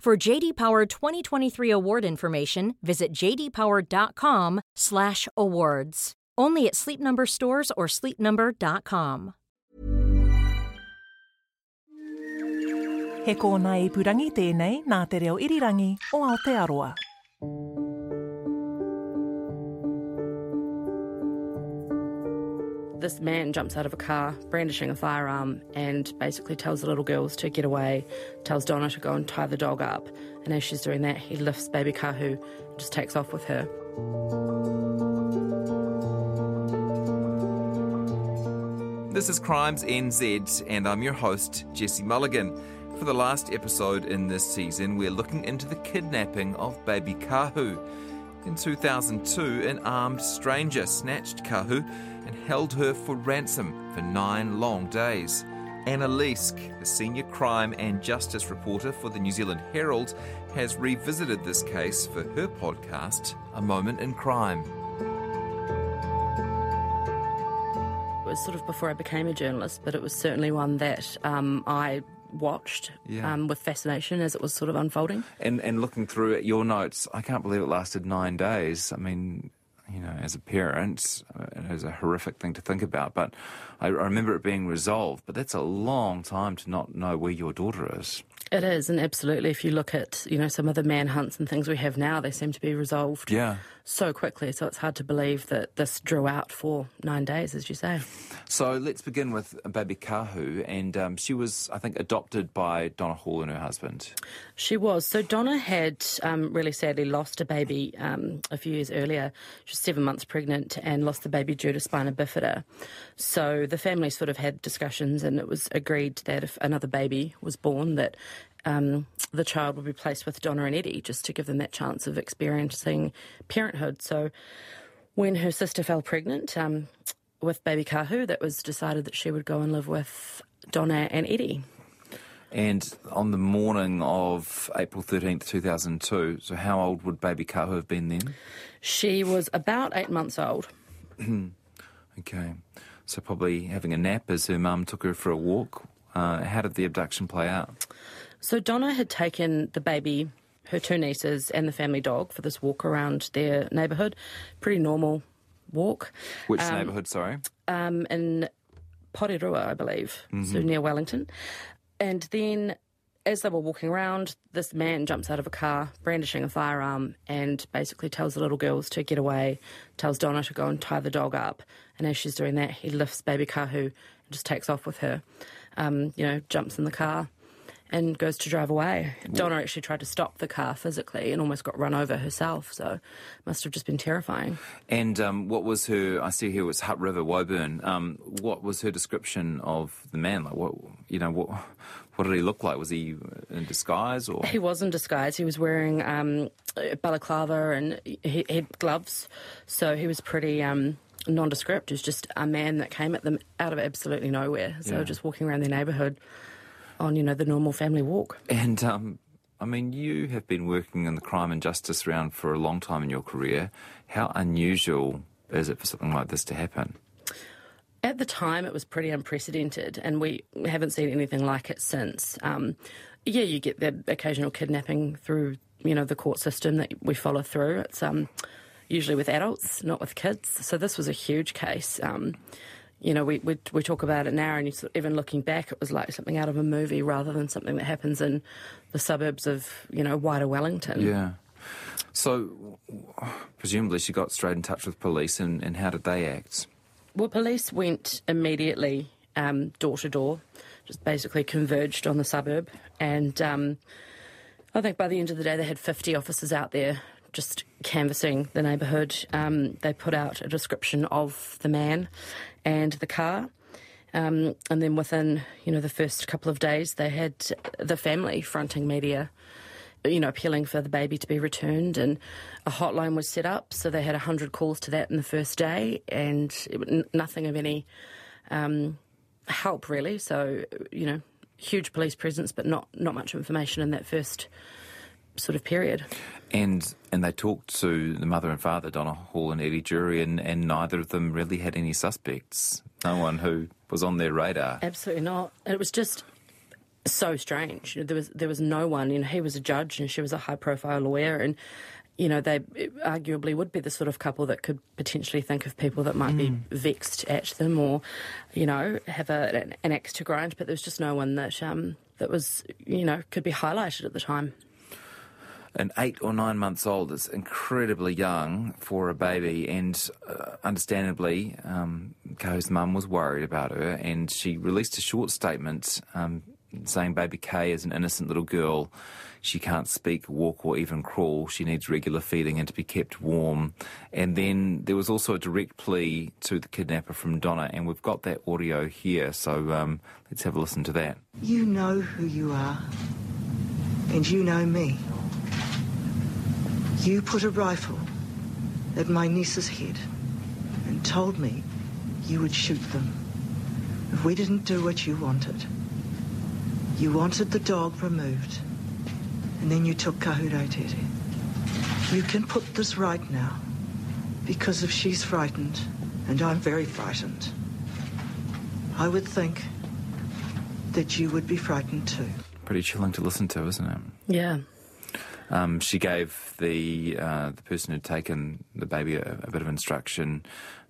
For JD Power 2023 award information, visit jdpower.com/awards. Only at Sleep Number stores or sleepnumber.com. He kōna i purangi tēnei nā te reo irirangi o Aotearoa. This man jumps out of a car brandishing a firearm and basically tells the little girls to get away, tells Donna to go and tie the dog up. And as she's doing that, he lifts baby Kahu and just takes off with her. This is Crimes NZ, and I'm your host, Jesse Mulligan. For the last episode in this season, we're looking into the kidnapping of baby Kahu. In 2002, an armed stranger snatched Kahu and held her for ransom for nine long days. Anna Leask, the senior crime and justice reporter for the New Zealand Herald, has revisited this case for her podcast, A Moment in Crime. It was sort of before I became a journalist, but it was certainly one that um, I watched Yeah. um, with fascination as it was sort of unfolding. And and looking through at your notes, I can't believe it lasted nine days. I mean, you know, as a parent, uh, it is a horrific thing to think about. But I remember it being resolved. But that's a long time to not know where your daughter is. It is, and absolutely, if you look at you know some of the manhunts and things we have now, they seem to be resolved Yeah. so quickly. So it's hard to believe that this drew out for nine days, as you say. So let's begin with baby Kahu, and um, she was, I think, adopted by Donna Hall and her husband. She was. So Donna had um, really sadly lost a baby um, a few years earlier. She was seven months pregnant and lost the baby due to spina bifida. So the family sort of had discussions, and it was agreed that if another baby was born, that um, the child would be placed with Donna and Eddie, just to give them that chance of experiencing parenthood. So when her sister fell pregnant um, with baby Kahu, that was decided that she would go and live with Donna and Eddie. And on the morning of April 13th, 2002, so how old would baby Kahu have been then? She was about eight months old. Okay. So probably having a nap as her mum took her for a walk. Uh, how did the abduction play out? So Donna had taken the baby, her two nieces, and the family dog for this walk around their neighbourhood. Pretty normal walk. Which neighbourhood, sorry? Um, in Porirua, I believe, so near Wellington. And then as they were walking around, this man jumps out of a car brandishing a firearm and basically tells the little girls to get away, tells Donna to go and tie the dog up. And as she's doing that, he lifts baby Kahu and just takes off with her. Um, you know, jumps in the car and goes to drive away. Donna actually tried to stop the car physically and almost got run over herself, so it must have just been terrifying. And um, what was her? I see here was Hutt River Woburn. Um, what was her description of the man? Like what? You know what? What did he look like? Was he in disguise or? He was in disguise. He was wearing um, balaclava and he had gloves, so he was pretty um, nondescript. He was just a man that came at them out of absolutely nowhere. So Yeah. just walking around their neighbourhood on you know the normal family walk. And um, I mean, you have been working in the crime and justice round for a long time in your career. How unusual is it for something like this to happen? At the time, it was pretty unprecedented, and we haven't seen anything like it since. Um, yeah, you get the occasional kidnapping through, you know, the court system that we follow through. It's um, usually with adults, not with kids. So this was a huge case. Um, you know, we, we we talk about it now, and you sort even looking back, it was like something out of a movie rather than something that happens in the suburbs of, you know, wider Wellington. Yeah. So, presumably, she got straight in touch with police, and, and how did they act? Well, police went immediately um, door to door, just basically converged on the suburb. And um, I think by the end of the day, they had 50 officers out there just canvassing the neighbourhood. Um, they put out a description of the man and the car. Um, and then within, you know, the first couple of days, they had the family fronting media you know, appealing for the baby to be returned, and a hotline was set up. So they had 100 calls to that in the first day, and it, nothing of any um, help, really. So, you know, huge police presence, but not, not much information in that first sort of period. And and they talked to the mother and father, Donna Hall and Eddie Durie, and, and neither of them really had any suspects. No one who was on their radar. Absolutely not. It was just so strange. There was there was no one. You know, he was a judge and she was a high profile lawyer, and you know they arguably would be the sort of couple that could potentially think of people that might mm. be vexed at them or, you know, have a, an, an axe to grind. But there was just no one that um, that was you know could be highlighted at the time an eight or nine months old is incredibly young for a baby, and uh, understandably, um, Kahu's mum was worried about her, and she released a short statement um, saying baby Kay is an innocent little girl. She can't speak, walk, or even crawl. She needs regular feeding and to be kept warm. And then there was also a direct plea to the kidnapper from Donna, and we've got that audio here. So um, let's have a listen to that. You know who you are, and you know me. You put a rifle at my niece's head and told me you would shoot them if we didn't do what you wanted. You wanted the dog removed, and then you took Kahurautete. You can put this right now, because if she's frightened, and I'm very frightened, I would think that you would be frightened too. Pretty chilling to listen to, isn't it? Yeah. Um, she gave the uh, the person who'd taken the baby a, a bit of instruction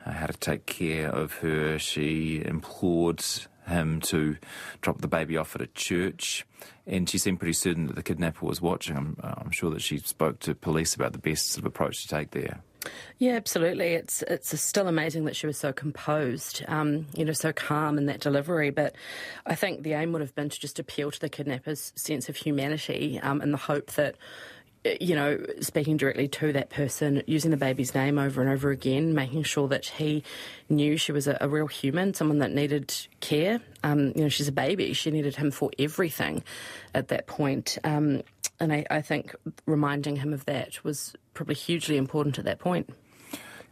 uh, how to take care of her. She implored him to drop the baby off at a church, and she seemed pretty certain that the kidnapper was watching. I'm, I'm sure that she spoke to police about the best sort of approach to take there. Yeah, absolutely. It's it's still amazing that she was so composed, um, you know, so calm in that delivery. But I think the aim would have been to just appeal to the kidnapper's sense of humanity um, the hope that you know, speaking directly to that person, using the baby's name over and over again, making sure that he knew she was a, a real human, someone that needed care. Um, you know, she's a baby; she needed him for everything at that point. Um, and I, I think reminding him of that was probably hugely important at that point.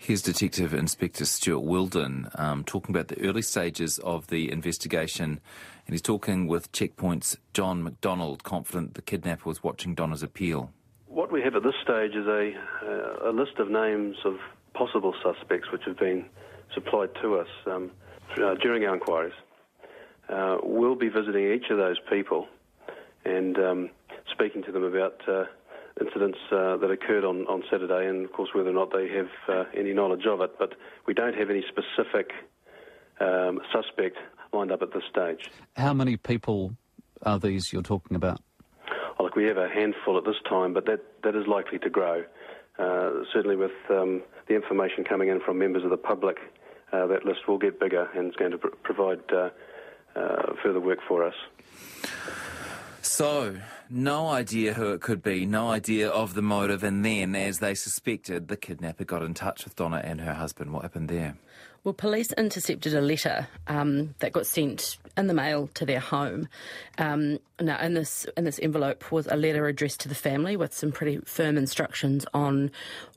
Here's Detective Inspector Stuart Wilden um, talking about the early stages of the investigation, and he's talking with Checkpoint's John McDonald, confident the kidnapper was watching Donna's appeal. What we have at this stage is a, uh, a list of names of possible suspects which have been supplied to us um, uh, during our inquiries. Uh, we'll be visiting each of those people and um, speaking to them about uh, incidents uh, that occurred on, on Saturday and, of course, whether or not they have uh, any knowledge of it. But we don't have any specific um, suspect lined up at this stage. How many people are these you're talking about? Oh, look, we have a handful at this time, but that, that is likely to grow. Uh, certainly, with um, the information coming in from members of the public, uh, that list will get bigger and is going to pr- provide uh, uh, further work for us. So, no idea who it could be, no idea of the motive, and then, as they suspected, the kidnapper got in touch with Donna and her husband. What happened there? Well, police intercepted a letter um, that got sent in the mail to their home. Um, now, in this in this envelope was a letter addressed to the family with some pretty firm instructions on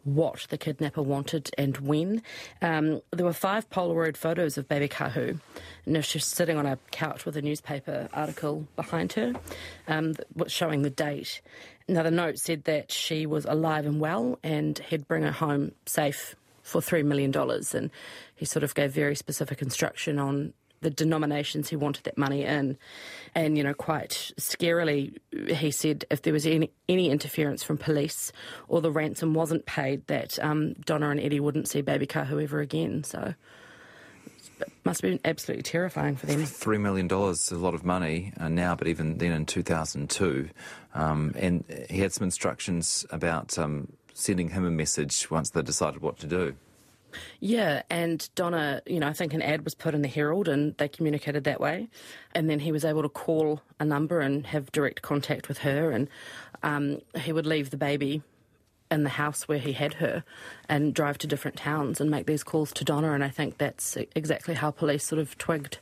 what the kidnapper wanted and when. Um, there were five Polaroid photos of baby Kahu. Now she's sitting on a couch with a newspaper article behind her, um, showing the date. Now the note said that she was alive and well, and he'd bring her home safe for $3 million. And he sort of gave very specific instruction on the denominations he wanted that money in. And, you know, quite scarily, he said if there was any, any interference from police or the ransom wasn't paid, that um, Donna and Eddie wouldn't see baby Kahu ever again. So it must have been absolutely terrifying for them. Three million dollars is a lot of money uh, now, but even then in 2002, um, and he had some instructions about um, sending him a message once they decided what to do. Yeah, and Donna, you know, I think an ad was put in the Herald and they communicated that way. And then he was able to call a number and have direct contact with her. And um, he would leave the baby in the house where he had her and drive to different towns and make these calls to Donna. And I think that's exactly how police sort of twigged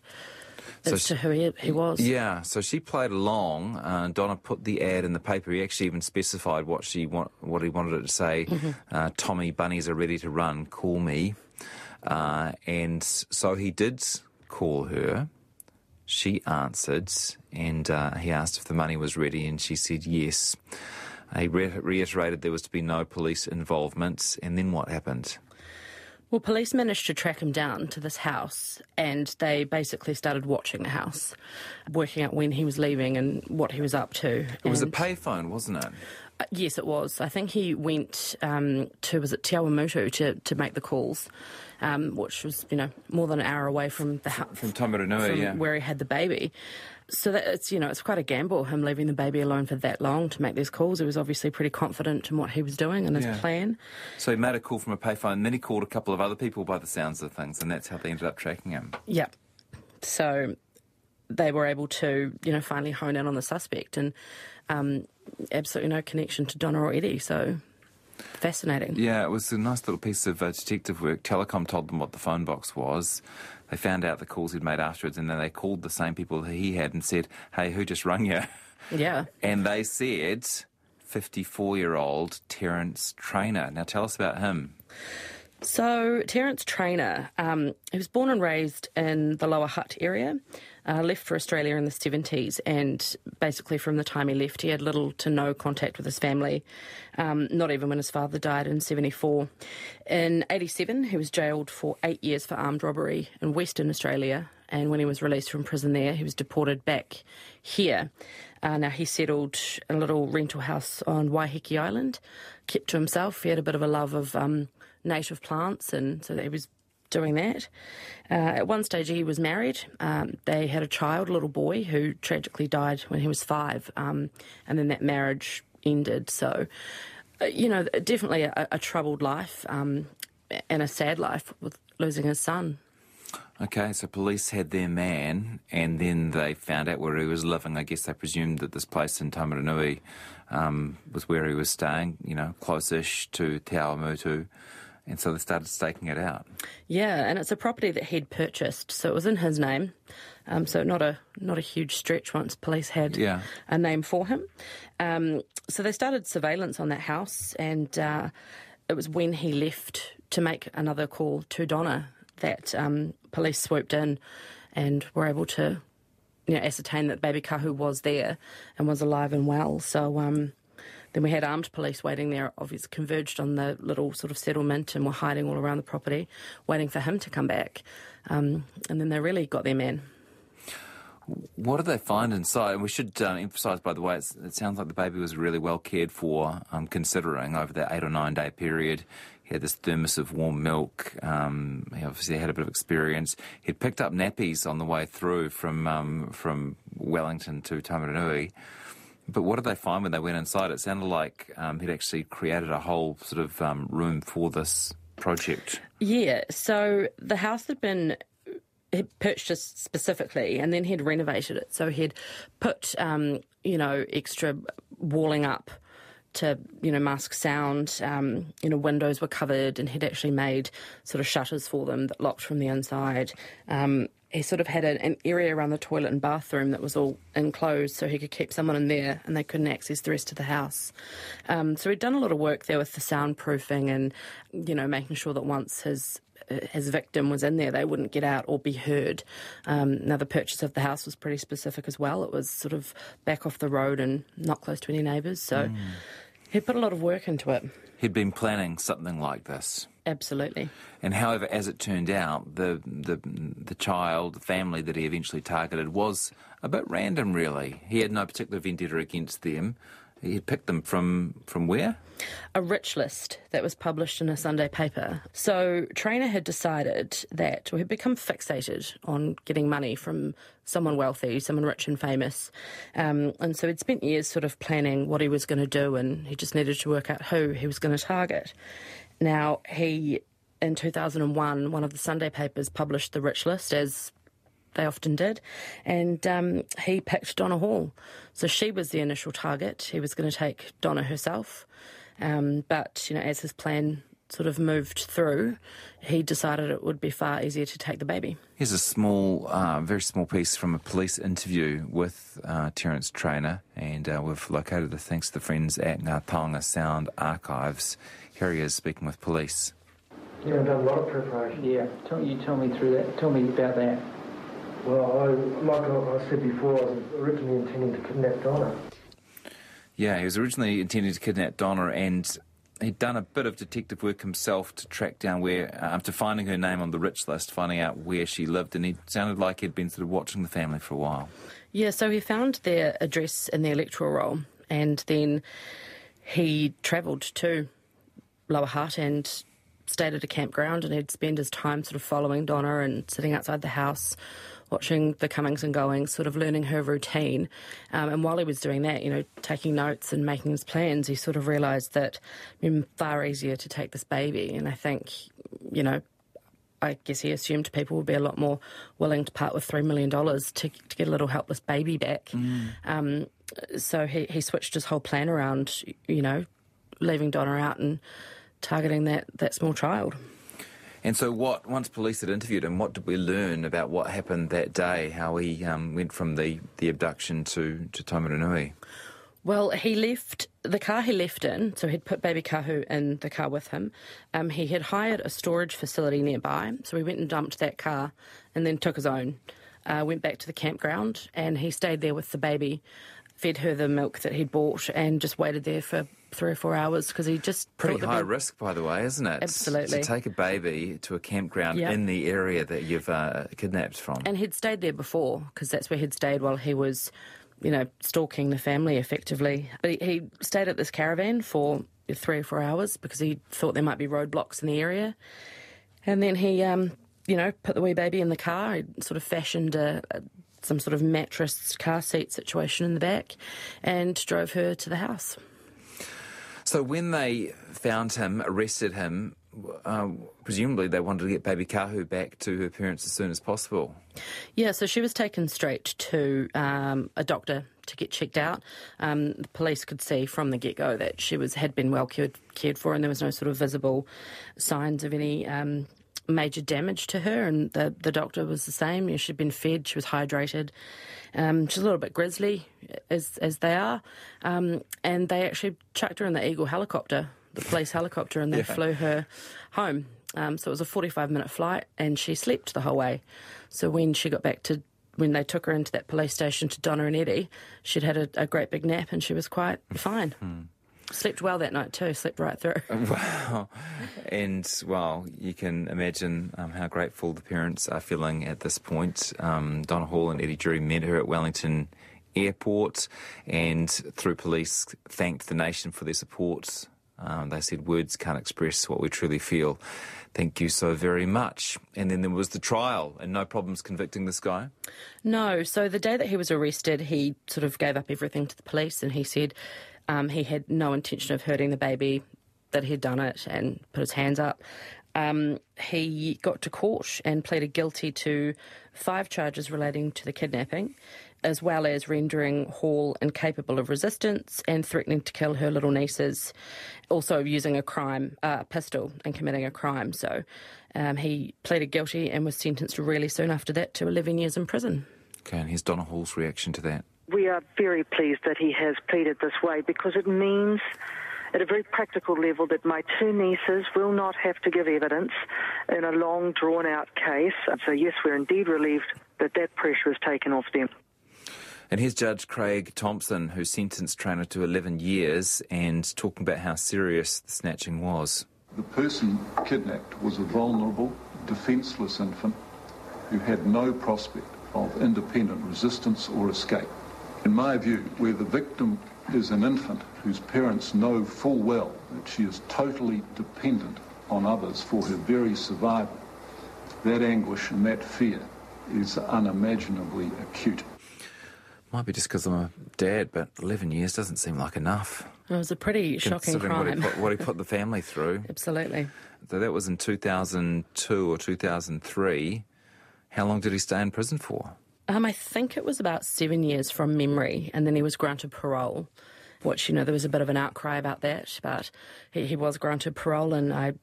So as to who he, he was. Yeah, so she played along. Uh, Donna put the ad in the paper. He actually even specified what she want, what he wanted it to say. Uh, Tommy bunnies are ready to run. Call me. Uh, and so he did call her. She answered, and uh, he asked if the money was ready, and she said yes. He re- reiterated there was to be no police involvement, and then what happened? Well, police managed to track him down to this house and they basically started watching the house, working out when he was leaving and what he was up to. It was a payphone, wasn't it? Yes, it was. I think he went um, to was it Te Awamutu to to make the calls, um, which was you know more than an hour away from the house From Taumarunui, yeah. where he had the baby. So that it's you know it's quite a gamble him leaving the baby alone for that long to make these calls. He was obviously pretty confident in what he was doing and his Yeah. plan. So he made a call from a payphone, and then he called a couple of other people by the sounds of things, and that's how they ended up tracking him. Yeah. So they were able to, you know, finally hone in on the suspect and um, absolutely no connection to Donna or Eddie. So fascinating. Yeah, it was a nice little piece of uh, detective work. Telecom told them what the phone box was. They found out the calls he'd made afterwards, and then they called the same people that he had and said, "Hey, who just rung you?" Yeah. And they said, "54-year-old Terence Traynor." Now, tell us about him. So Terence Traynor, um, he was born and raised in the Lower Hutt area, uh, left for Australia in the 70s, and basically from the time he left, he had little to no contact with his family, um, not even when his father died in 74. In 87, he was jailed for eight years for armed robbery in Western Australia, and when he was released from prison there, he was deported back here. Uh, now he settled in a little rental house on Waiheke Island, kept to himself. He had a bit of a love of um, native plants, and so he was doing that. Uh, at one stage, he was married. Um, they had a child, a little boy, who tragically died when he was five, um, and then that marriage ended. So, uh, you know, definitely a, a troubled life um, and a sad life with losing his son. Okay, so police had their man, and then they found out where he was living. I guess they presumed that this place in Taumarunui um, was where he was staying, you know, close-ish to Te Awamutu, and so they started staking it out. Yeah, and it's a property that he'd purchased, so it was in his name. Um, so not a not a huge stretch once police had Yeah. a name for him. Um, so they started surveillance on that house, and uh, it was when he left to make another call to Donna that um, police swooped in and were able to you know, ascertain that baby Kahu was there and was alive and well. So um, then we had armed police waiting there, obviously converged on the little sort of settlement and were hiding all around the property, waiting for him to come back. Um, and then they really got their man. What did they find inside? And we should um, emphasise, by the way, it sounds like the baby was really well cared for, um, considering over that eight or nine day period. He had this thermos of warm milk. Um, he obviously had a bit of experience. He'd picked up nappies on the way through from um, from Wellington to Taumarunui. But what did they find when they went inside? It sounded like um, he'd actually created a whole sort of um, room for this project. Yeah, so the house had been he'd purchased specifically and then he'd renovated it. So he'd put, um, you know, extra walling up to, you know, mask sound. Um, you know, windows were covered and he'd actually made sort of shutters for them that locked from the inside. Um, he sort of had an, an area around the toilet and bathroom that was all enclosed so he could keep someone in there and they couldn't access the rest of the house. Um, so he'd done a lot of work there with the soundproofing and, you know, making sure that once his his victim was in there, they wouldn't get out or be heard. Um, now, the purchase of the house was pretty specific as well. It was sort of back off the road and not close to any neighbours. So he put a lot of work into it. He'd been planning something like this. Absolutely. And however, as it turned out, the, the the child, the family that he eventually targeted was a bit random. Really, he had no particular vendetta against them. He had picked them from from where? a rich list that was published in a Sunday paper. So Traynor had decided that, or had become fixated on getting money from someone wealthy, someone rich and famous. Um, and so he'd spent years sort of planning what he was going to do, and he just needed to work out who he was going to target. Now, he, in 2001, one of the Sunday papers published the rich list as they often did. And um, he picked Donna Hall. So she was the initial target. He was going to take Donna herself. Um, but, you know, as his plan sort of moved through, he decided it would be far easier to take the baby. Here's a small, uh, very small piece from a police interview with uh, Terence Traynor, and uh, we've located it thanks to the friends at Ngā Taonga Sound Archives. Here he is speaking with police. Yeah, I've done a lot of preparation. Yeah, tell, you tell me through that. Tell me about that. Well, I, like I said before, I was originally intending to kidnap Donna. Yeah, he was originally intending to kidnap Donna, and he'd done a bit of detective work himself to track down where, uh, after finding her name on the rich list, finding out where she lived, and he sounded like he'd been sort of watching the family for a while. Yeah, so he found their address in the electoral roll, and then he travelled to Lower Hutt and stayed at a campground, and he'd spend his time sort of following Donna and sitting outside the house watching the comings and goings, sort of learning her routine. Um, and while he was doing that, you know, taking notes and making his plans, he sort of realised that it would be far easier to take this baby. And I think, you know, I guess he assumed people would be a lot more willing to part with $3 million to, to get a little helpless baby back. Mm. Um, so he, he switched his whole plan around, you know, leaving Donna out and targeting that, that small child. And so, what once police had interviewed him, what did we learn about what happened that day? How he um, went from the, the abduction to to Taumarunui? Well, he left the car he left in, so he'd put baby Kahu in the car with him. Um, he had hired a storage facility nearby, so he went and dumped that car and then took his own. Uh, went back to the campground and he stayed there with the baby, fed her the milk that he'd bought, and just waited there for three or four hours because he just pretty high risk, by the way, isn't it? Absolutely. To take a baby to a campground yep. in the area that you've uh, kidnapped from, and he'd stayed there before because that's where he'd stayed while he was, you know, stalking the family effectively. But he, he stayed at this caravan for three or four hours because he thought there might be roadblocks in the area, and then he. Um, you know, put the wee baby in the car. He sort of fashioned a, a some sort of mattress car seat situation in the back and drove her to the house. So when they found him, arrested him, uh, presumably they wanted to get baby Kahu back to her parents as soon as possible. Yeah, so she was taken straight to um, a doctor to get checked out. Um, the police could see from the get go that she was had been well cared, cared for, and there was no sort of visible signs of any um, major damage to her, and the, the doctor was the same. You know, she'd been fed, she was hydrated. Um, she's a little bit grizzly, as, as they are. Um, and they actually chucked her in the Eagle helicopter, the police helicopter, and they yeah. flew her home. Um, so it was a 45 minute flight, and she slept the whole way. So when she got back to when they took her into that police station to Donna and Eddie, she'd had a, a great big nap and she was quite fine. Slept well that night too. Slept right through. Wow, and well, you can imagine um, how grateful the parents are feeling at this point. Um, Donna Hall and Eddie Durie met her at Wellington Airport, and through police, thanked the nation for their support. Um, they said words can't express what we truly feel. Thank you so very much. And then there was the trial, and no problems convicting this guy? No. So the day that he was arrested, he sort of gave up everything to the police and he said um, he had no intention of hurting the baby, that he'd done it and put his hands up. Um, he got to court and pleaded guilty to five charges relating to the kidnapping, as well as rendering Hall incapable of resistance and threatening to kill her little nieces, also using a crime, uh, pistol, and committing a crime. So um, he pleaded guilty and was sentenced really soon after that to 11 years in prison. Okay, and here's Donna Hall's reaction to that. We are very pleased that he has pleaded this way because it means at a very practical level that my two nieces will not have to give evidence in a long drawn out case. So, yes, we're indeed relieved that that pressure is taken off them. And here's Judge Craig Thompson, who sentenced Traynor to 11 years and talking about how serious the snatching was. The person kidnapped was a vulnerable, defenceless infant who had no prospect of independent resistance or escape. In my view, where the victim is an infant whose parents know full well that she is totally dependent on others for her very survival, that anguish and that fear is unimaginably acute. Might be just because I'm a dad, but 11 years doesn't seem like enough. It was a pretty shocking crime. What he, put, what he put the family through. Absolutely. So that was in 2002 or 2003. How long did he stay in prison for? Um, I think it was about seven years from memory, and then he was granted parole. which, you know, there was a bit of an outcry about that, but he, he was granted parole, and I,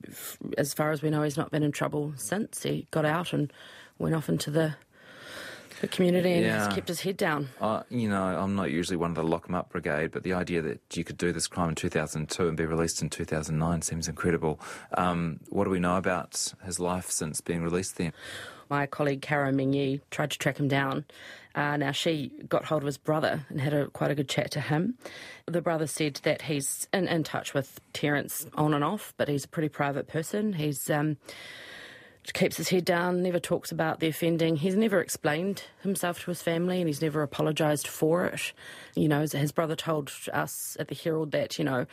as far as we know, he's not been in trouble since. He got out and went off into the the community and Yeah. has kept his head down. Uh, you know, I'm not usually one of the lock 'em up brigade, but the idea that you could do this crime in 2002 and be released in 2009 seems incredible. Um, what do we know about his life since being released then? My colleague Caro Mingyi tried to track him down. Uh, now she got hold of his brother and had a, quite a good chat to him. The brother said that he's in, in touch with Terence on and off, but he's a pretty private person. He's um, keeps his head down, never talks about the offending. He's never explained himself to his family and he's never apologised for it. You know, his brother told us at the Herald that, you know,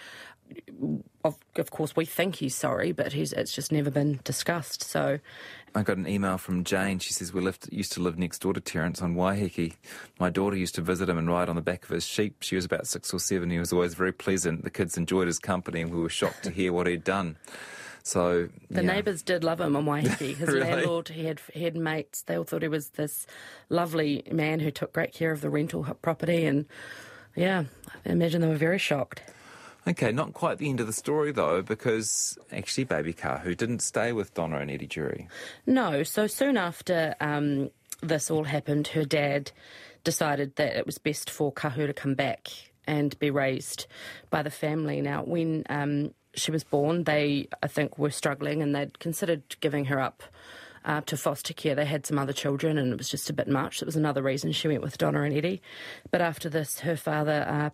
of, of course we think he's sorry, but he's, it's just never been discussed. So I got an email from Jane. She says, We lived, used to live next door to Terence on Waiheke. My daughter used to visit him and ride on the back of his sheep. She was about six or seven. He was always very pleasant. The kids enjoyed his company and we were shocked to hear what he'd done. So The yeah. neighbours did love him on Waiheke. His Really? landlord, he had he had mates. They all thought he was this lovely man who took great care of the rental property, and yeah, I imagine they were very shocked. Okay, not quite the end of the story though, because actually, Baby Kahu didn't stay with Donna and Eddie Durie. No, so soon after um, this all happened, her dad decided that it was best for Kahu to come back and be raised by the family. Now, when um, she was born, they, I think, were struggling and they'd considered giving her up. Uh, to foster care, they had some other children, and it was just a bit much. It was another reason she went with Donna and Eddie. But after this, her father, uh,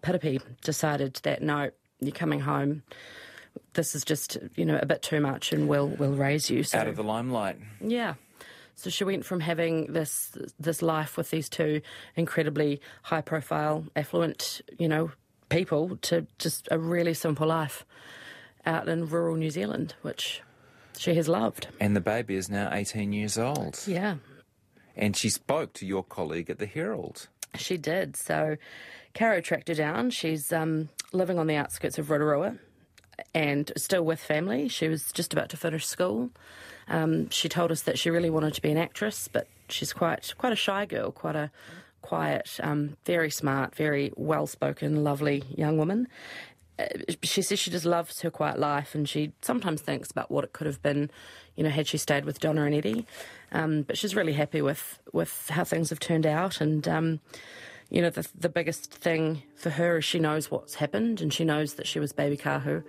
decided that no, you're coming home. This is just, you know, a bit too much, and we'll we'll raise you. So Out of the limelight. yeah. So she went from having this this life with these two incredibly high profile, affluent, you know, people to just a really simple life out in rural New Zealand, which she has loved. And the baby is now 18 years old. Yeah. And she spoke to your colleague at the Herald. She did. So Caro tracked her down. She's um, living on the outskirts of Rotorua and still with family. She was just about to finish school. Um, she told us that she really wanted to be an actress, but she's quite quite a shy girl, quite a quiet, um, very smart, very well spoken, lovely young woman. Uh, She says she just loves her quiet life, and she sometimes thinks about what it could have been, you know, had she stayed with Donna and Eddie. Um, but she's really happy with with how things have turned out, and um, you know, the the biggest thing for her is she knows what's happened, and she knows that she was baby Kahu.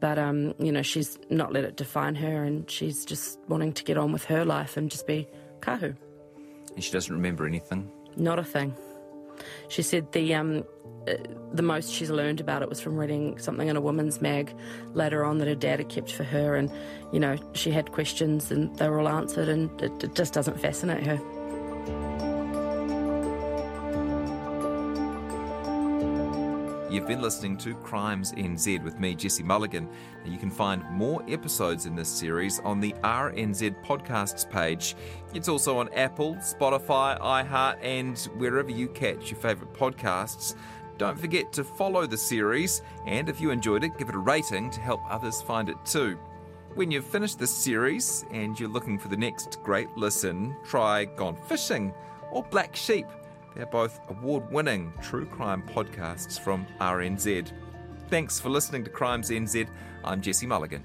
But um, you know, she's not let it define her, and she's just wanting to get on with her life and just be Kahu. And she doesn't remember anything. Not a thing. She said the um, the most she's learned about it was from reading something in a woman's mag later on that her dad had kept for her, and you know she had questions and they were all answered, and it, it just doesn't fascinate her. You've been listening to Crimes NZ with me, Jesse Mulligan. You can find more episodes in this series on the RNZ podcasts page. It's also on Apple, Spotify, iHeart, and wherever you catch your favourite podcasts. Don't forget to follow the series, and if you enjoyed it, give it a rating to help others find it too. When you've finished this series and you're looking for the next great listen, try Gone Fishing or Black Sheep. They're both award winning true crime podcasts from RNZ. Thanks for listening to Crimes NZ. I'm Jesse Mulligan.